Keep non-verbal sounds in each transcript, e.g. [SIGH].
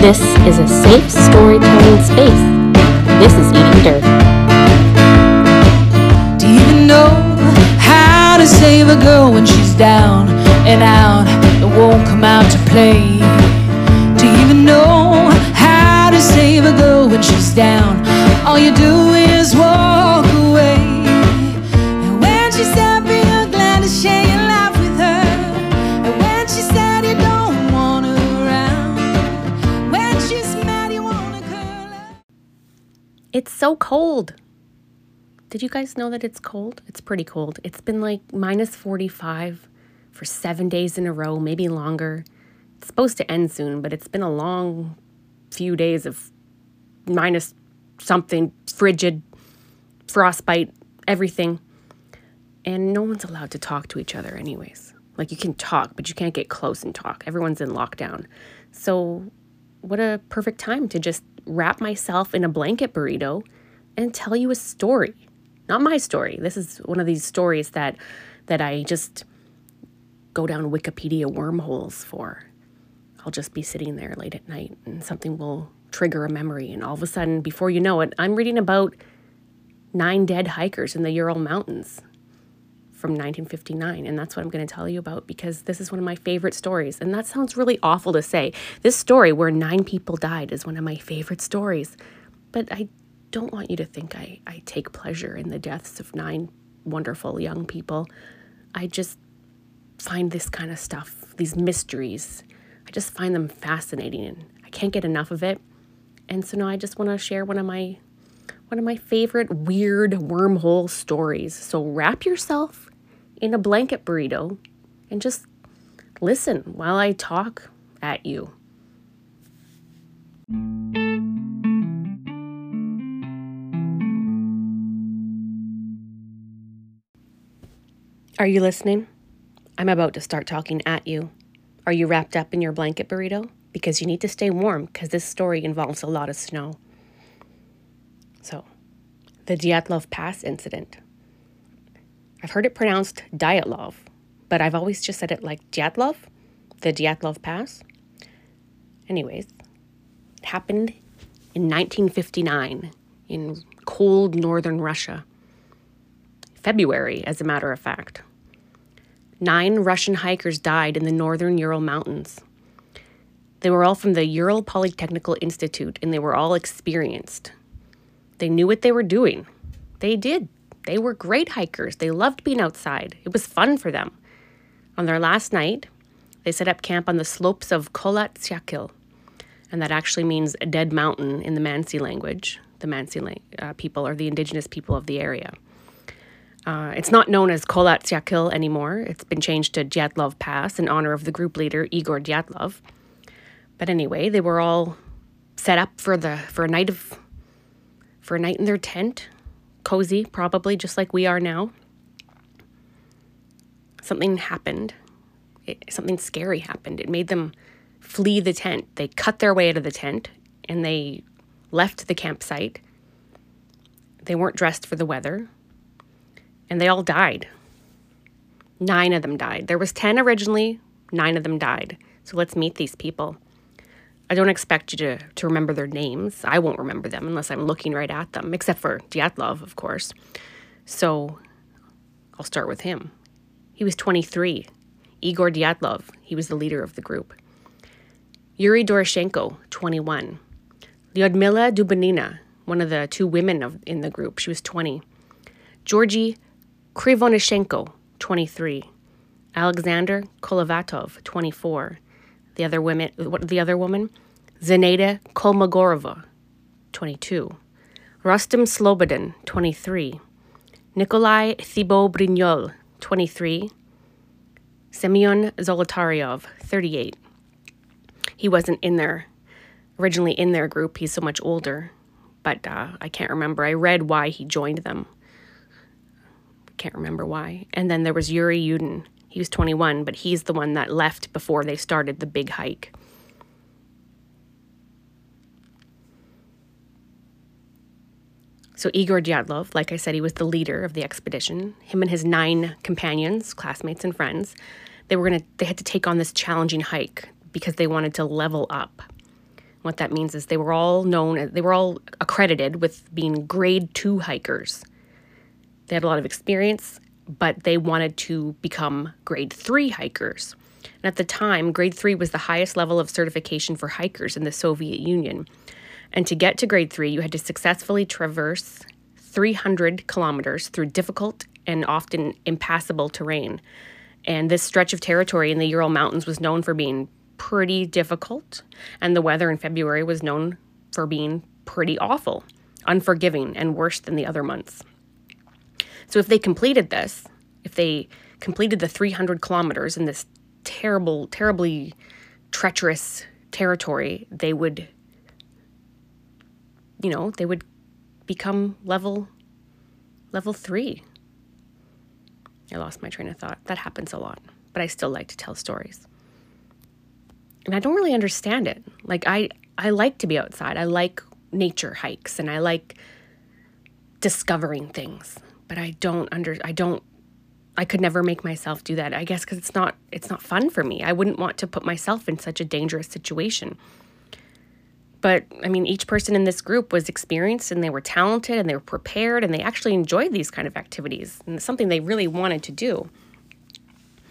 This is a safe storytelling space. This is Eating Dirt. Do you even know how to save a girl when she's down and out and won't come out to play? Do you even know how to save a girl when she's down? All you do is walk away. And when she's happy, It's so cold. Did you guys know that it's cold? It's pretty cold. It's been like minus 45 for seven days in a row, maybe longer. It's supposed to end soon, but it's been a long few days of minus something, frigid, frostbite, everything. And no one's allowed to talk to each other, anyways. Like you can talk, but you can't get close and talk. Everyone's in lockdown. So, what a perfect time to just wrap myself in a blanket burrito and tell you a story. Not my story. This is one of these stories that that I just go down Wikipedia wormholes for. I'll just be sitting there late at night and something will trigger a memory and all of a sudden before you know it, I'm reading about nine dead hikers in the Ural Mountains from 1959 and that's what I'm going to tell you about because this is one of my favorite stories and that sounds really awful to say. This story where nine people died is one of my favorite stories. But I don't want you to think I, I take pleasure in the deaths of nine wonderful young people. I just find this kind of stuff, these mysteries, I just find them fascinating and I can't get enough of it. And so now I just want to share one of my one of my favorite weird wormhole stories. So wrap yourself in a blanket burrito and just listen while I talk at you. Are you listening? I'm about to start talking at you. Are you wrapped up in your blanket burrito? Because you need to stay warm because this story involves a lot of snow. So, the Dyatlov Pass incident. I've heard it pronounced Dyatlov, but I've always just said it like Dyatlov, the Dyatlov Pass. Anyways, it happened in 1959 in cold northern Russia. February, as a matter of fact. Nine Russian hikers died in the northern Ural Mountains. They were all from the Ural Polytechnical Institute and they were all experienced. They knew what they were doing. They did. They were great hikers. They loved being outside. It was fun for them. On their last night, they set up camp on the slopes of Kholat Syakhl, and that actually means a dead mountain in the Mansi language. The Mansi uh, people are the indigenous people of the area. Uh, it's not known as Kholat Syakhl anymore. It's been changed to Dyatlov Pass in honor of the group leader Igor Dyatlov. But anyway, they were all set up for the for a night of for a night in their tent, cozy, probably just like we are now. Something happened. It, something scary happened. It made them flee the tent. They cut their way out of the tent and they left the campsite. They weren't dressed for the weather and they all died. Nine of them died. There was 10 originally, nine of them died. So let's meet these people. I don't expect you to, to remember their names. I won't remember them unless I'm looking right at them, except for Dyatlov, of course. So I'll start with him. He was 23. Igor Dyatlov, he was the leader of the group. Yuri Doroshenko, 21. Lyudmila Dubinina, one of the two women of, in the group, she was 20. Georgy Krivonishenko, 23. Alexander Kolovatov, 24. The other women, what the other woman? Zenaida Kolmogorova, 22. Rustem Slobodin, 23. Nikolai Thibeaux-Brignolle, 23. Semyon Zolotaryov, 38. He wasn't in there, originally in their group. He's so much older, but uh, I can't remember. I read why he joined them. Can't remember why. And then there was Yuri Yudin. He was 21, but he's the one that left before they started the big hike. So Igor Dyatlov, like I said, he was the leader of the expedition. Him and his nine companions, classmates and friends, they were gonna they had to take on this challenging hike because they wanted to level up. What that means is they were all known, they were all accredited with being grade two hikers. They had a lot of experience, but they wanted to become grade three hikers. And at the time, grade three was the highest level of certification for hikers in the Soviet Union. And to get to grade three, you had to successfully traverse 300 kilometers through difficult and often impassable terrain. And this stretch of territory in the Ural Mountains was known for being pretty difficult, and the weather in February was known for being pretty awful, unforgiving, and worse than the other months. So if they completed this, if they completed the 300 kilometers in this terrible, terribly treacherous territory, they would, you know, they would become level level three. I lost my train of thought. That happens a lot, but I still like to tell stories. And I don't really understand it. Like I I like to be outside. I like nature hikes and I like discovering things, but I don't under I don't I could never make myself do that. I guess cuz it's not it's not fun for me. I wouldn't want to put myself in such a dangerous situation. But I mean, each person in this group was experienced and they were talented and they were prepared and they actually enjoyed these kind of activities and it's something they really wanted to do.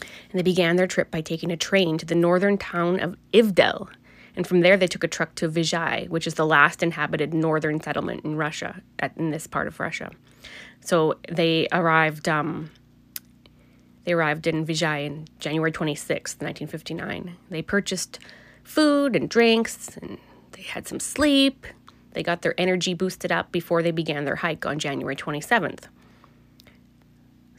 And they began their trip by taking a train to the northern town of Ivdel. And from there, they took a truck to Vizhai, which is the last inhabited northern settlement in Russia, at, in this part of Russia. So they arrived. Um, they arrived in Vizhai in January 26, 1959. They purchased food and drinks and they had some sleep. They got their energy boosted up before they began their hike on January 27th.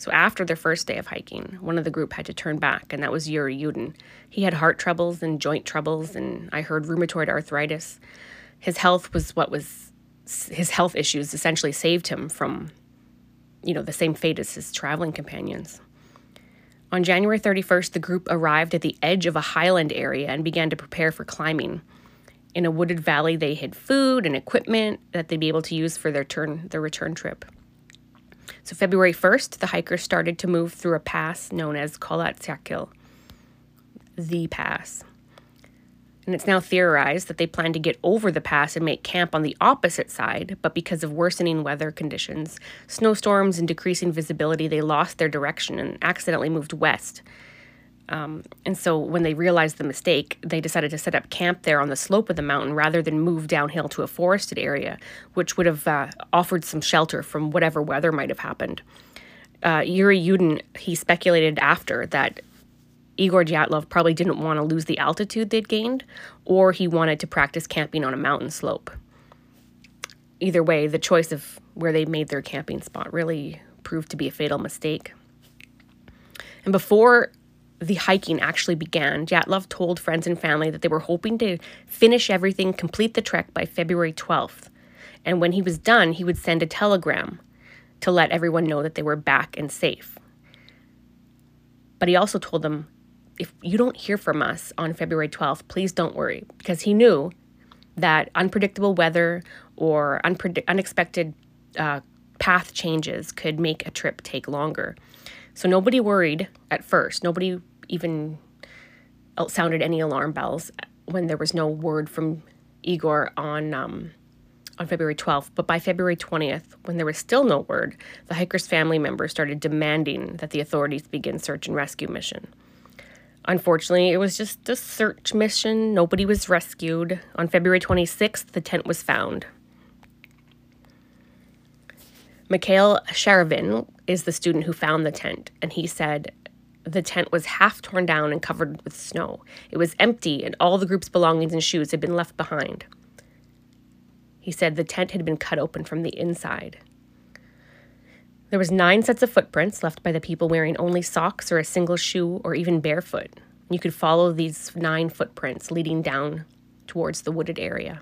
So after their first day of hiking, one of the group had to turn back, and that was Yuri Yudin. He had heart troubles and joint troubles, and I heard rheumatoid arthritis. His health was what was his health issues essentially saved him from, you know, the same fate as his traveling companions. On January 31st, the group arrived at the edge of a highland area and began to prepare for climbing in a wooded valley, they hid food and equipment that they'd be able to use for their turn their return trip. So February 1st, the hikers started to move through a pass known as Kholat Syakhl, the pass. And it's now theorized that they plan to get over the pass and make camp on the opposite side, but because of worsening weather conditions, snowstorms, and decreasing visibility, they lost their direction and accidentally moved west um, and so when they realized the mistake, they decided to set up camp there on the slope of the mountain rather than move downhill to a forested area, which would have uh, offered some shelter from whatever weather might have happened. Uh, Yuri Yudin, he speculated after that Igor Dyatlov probably didn't want to lose the altitude they'd gained, or he wanted to practice camping on a mountain slope. Either way, the choice of where they made their camping spot really proved to be a fatal mistake. And before the hiking actually began, Dyatlov told friends and family that they were hoping to finish everything, complete the trek by February 12th. And when he was done, he would send a telegram to let everyone know that they were back and safe. But he also told them, if you don't hear from us on February 12th, please don't worry, because he knew that unpredictable weather or unexpected uh, path changes could make a trip take longer. So nobody worried at first. Nobody even sounded any alarm bells when there was no word from Igor on um, on February 12th. But by February 20th, when there was still no word, the hiker's family members started demanding that the authorities begin search and rescue mission. Unfortunately, it was just a search mission. Nobody was rescued. On February 26th, the tent was found. Mikhail Sharavin is the student who found the tent, and he said, the tent was half torn down and covered with snow. It was empty, and all the group's belongings and shoes had been left behind. He said the tent had been cut open from the inside. There was nine sets of footprints left by the people wearing only socks or a single shoe or even barefoot. You could follow these nine footprints leading down towards the wooded area.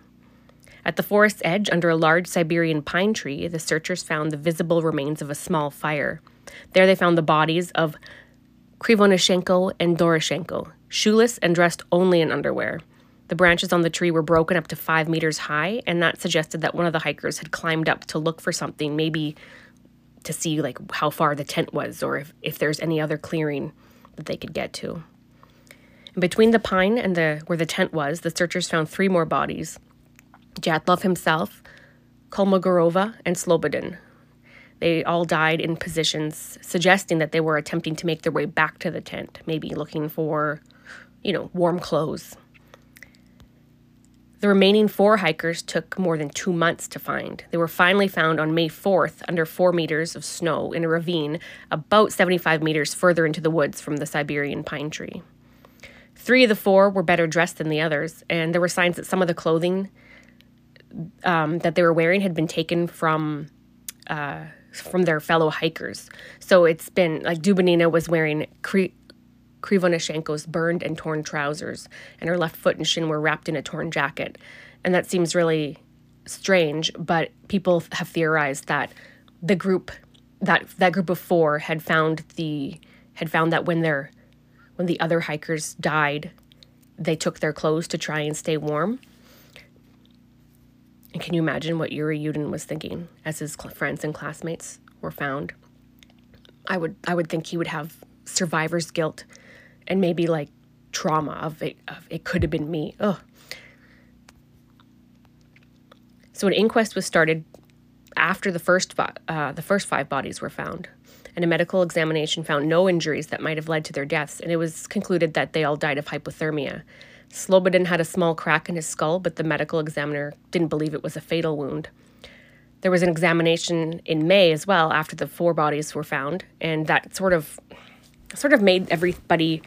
At the forest's edge, under a large Siberian pine tree, the searchers found the visible remains of a small fire. There they found the bodies of Krivonishenko and Doroshenko, shoeless and dressed only in underwear. The branches on the tree were broken up to five meters high, and that suggested that one of the hikers had climbed up to look for something, maybe to see like how far the tent was or if, if there's any other clearing that they could get to. And between the pine and the where the tent was, the searchers found three more bodies: Dyatlov himself, Kolmogorova, and Slobodin. They all died in positions suggesting that they were attempting to make their way back to the tent, maybe looking for, you know, warm clothes. The remaining four hikers took more than two months to find. They were finally found on May 4th under four meters of snow in a ravine about 75 meters further into the woods from the Siberian pine tree. Three of the four were better dressed than the others, and there were signs that some of the clothing um, that they were wearing had been taken from uh, from their fellow hikers. So it's been like Dubinina was wearing Kri- burned and torn trousers, and her left foot and shin were wrapped in a torn jacket. And that seems really strange, but people have theorized that the group that that group of four had found the had found that when their when the other hikers died, they took their clothes to try and stay warm. Can you imagine what Yuri Yudin was thinking as his friends and classmates were found? I would I would think he would have survivor's guilt and maybe like trauma of it of it could have been me. Ugh. So an inquest was started after the first uh, the first five bodies were found, and a medical examination found no injuries that might have led to their deaths, and it was concluded that they all died of hypothermia. Slobodin had a small crack in his skull, but the medical examiner didn't believe it was a fatal wound. There was an examination in May as well after the four bodies were found, and that sort of sort of made everybody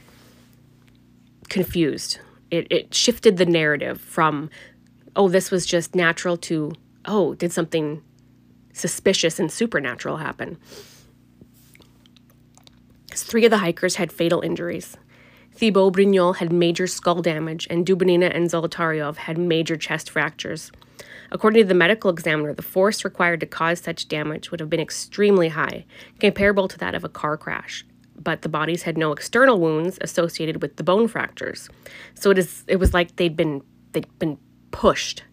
confused. It, it shifted the narrative from, oh, this was just natural to, oh, did something suspicious and supernatural happen? Three of the hikers had fatal injuries. Thibeaux-Brignolle had major skull damage, and Dubinina and Zolotaryov had major chest fractures. According to the medical examiner, the force required to cause such damage would have been extremely high, comparable to that of a car crash. But the bodies had no external wounds associated with the bone fractures, so it is it was like they'd been they'd been pushed,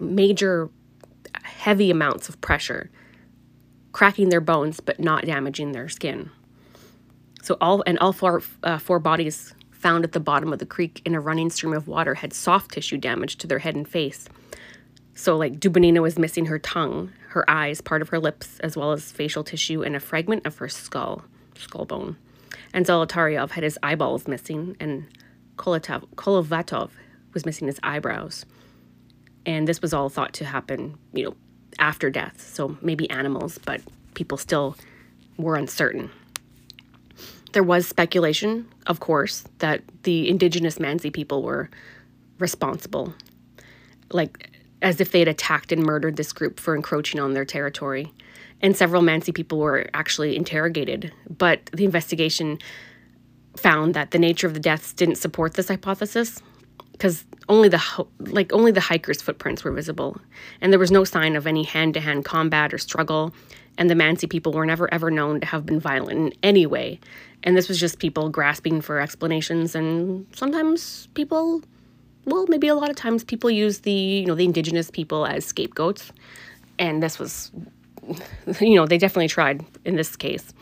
major, heavy amounts of pressure, cracking their bones but not damaging their skin. So all and all four uh, four bodies found at the bottom of the creek in a running stream of water had soft tissue damage to their head and face. So like Dubinina was missing her tongue, her eyes, part of her lips, as well as facial tissue and a fragment of her skull, skull bone. And Zolotaryov had his eyeballs missing, and Kolotov, Kolovatov was missing his eyebrows. And this was all thought to happen, you know, after death. So maybe animals, but people still were uncertain. There was speculation, of course, that the indigenous Mansi people were responsible, like as if they had attacked and murdered this group for encroaching on their territory. And several Mansi people were actually interrogated, but the investigation found that the nature of the deaths didn't support this hypothesis because only the like only the hikers' footprints were visible, and there was no sign of any hand-to-hand combat or struggle. And the Mansi people were never ever known to have been violent in any way, and this was just people grasping for explanations. And sometimes people, well, maybe a lot of times people use the you know the indigenous people as scapegoats, and this was, you know, they definitely tried in this case.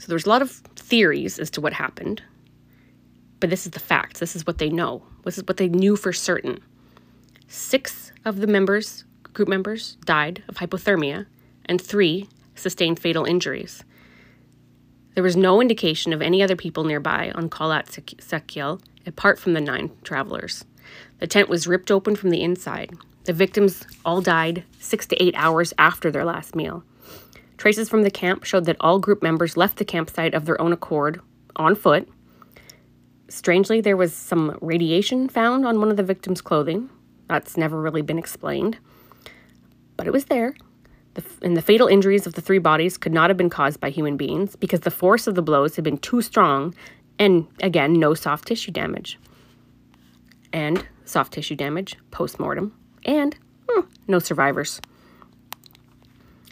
So there's a lot of theories as to what happened but this is the facts. This is what they know. This is what they knew for certain. Six of the members, group members, died of hypothermia, and three sustained fatal injuries. There was no indication of any other people nearby on Kholat Syakhl apart from the nine travelers. The tent was ripped open from the inside. The victims all died six to eight hours after their last meal. Traces from the camp showed that all group members left the campsite of their own accord on foot Strangely, there was some radiation found on one of the victims' clothing. That's never really been explained. But it was there. The, and the fatal injuries of the three bodies could not have been caused by human beings because the force of the blows had been too strong, and again, no soft tissue damage. And soft tissue damage post mortem, and hmm, no survivors.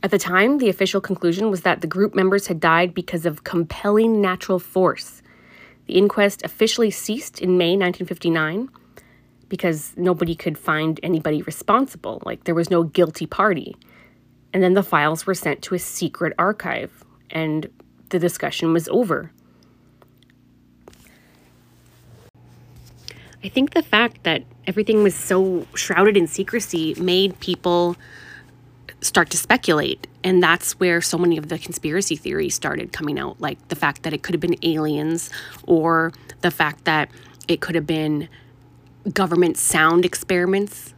At the time, the official conclusion was that the group members had died because of compelling natural force the inquest officially ceased in May 1959 because nobody could find anybody responsible. Like, there was no guilty party. And then the files were sent to a secret archive, and the discussion was over. I think the fact that everything was so shrouded in secrecy made people start to speculate. And that's where so many of the conspiracy theories started coming out, like the fact that it could have been aliens or the fact that it could have been government sound experiments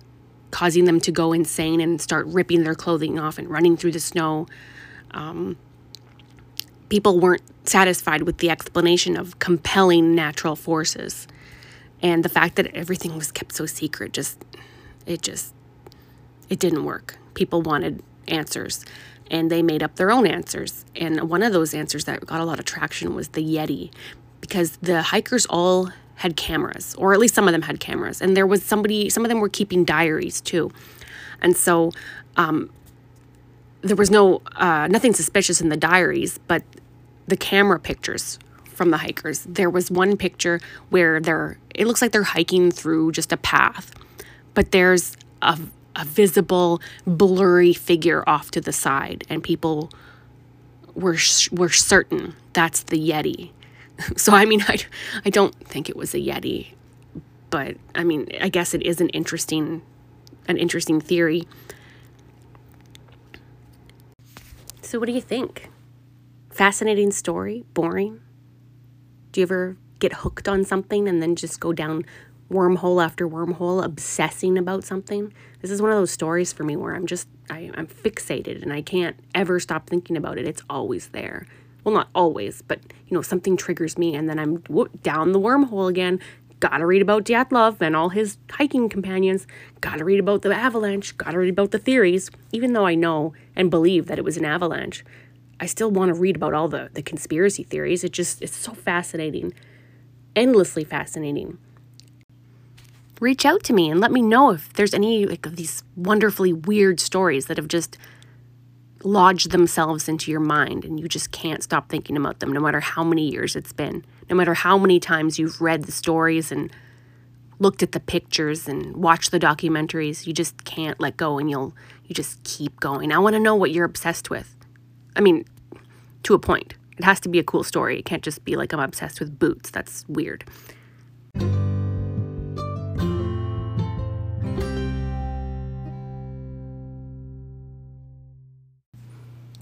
causing them to go insane and start ripping their clothing off and running through the snow. Um, people weren't satisfied with the explanation of compelling natural forces. And the fact that everything was kept so secret just, it just, it didn't work. People wanted answers and they made up their own answers. And one of those answers that got a lot of traction was the Yeti because the hikers all had cameras, or at least some of them had cameras. And there was somebody, some of them were keeping diaries too. And so um, there was no, uh, nothing suspicious in the diaries, but the camera pictures from the hikers. There was one picture where they're, it looks like they're hiking through just a path, but there's a, a visible, blurry figure off to the side, and people were, were certain that's the Yeti. [LAUGHS] So, I mean, [LAUGHS] I, I don't think it was a Yeti, but I mean, I guess it is an interesting, an interesting theory. So, what do you think? Fascinating story? Boring? Do you ever get hooked on something and then just go down wormhole after wormhole obsessing about something? This is one of those stories for me where I'm just, I, I'm fixated and I can't ever stop thinking about it. It's always there well, not always, but you know, something triggers me, and then I'm down the wormhole again. Gotta read about Dyatlov and all his hiking companions. Gotta read about the avalanche. Gotta read about the theories. Even though I know and believe that it was an avalanche, I still want to read about all the, the conspiracy theories. It just, it's so fascinating, endlessly fascinating. Reach out to me and let me know if there's any like of these wonderfully weird stories that have just lodged themselves into your mind and you just can't stop thinking about them no matter how many years it's been no matter how many times you've read the stories and looked at the pictures and watched the documentaries you just can't let go and you'll you just keep going. I want to know what you're obsessed with. I mean to a point. It has to be a cool story. It can't just be like i'm obsessed with boots. That's weird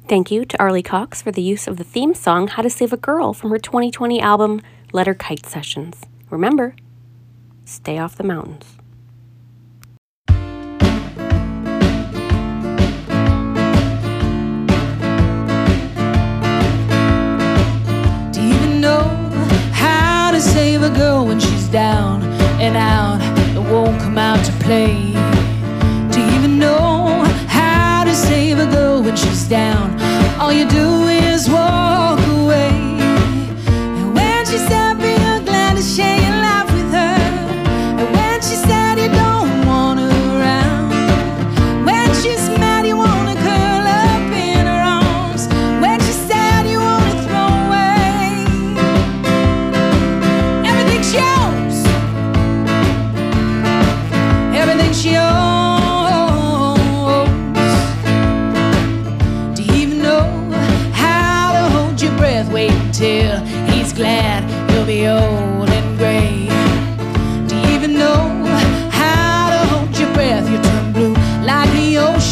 Thank you to Arlie Cox for the use of the theme song How to Save a Girl from her 2020 album Let Her Kite Sessions. Remember, stay off the mountains. Do you even know how to save a girl when she's down and out and won't come out to play? Do you even know how to save a girl when she's down? You do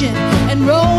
and roll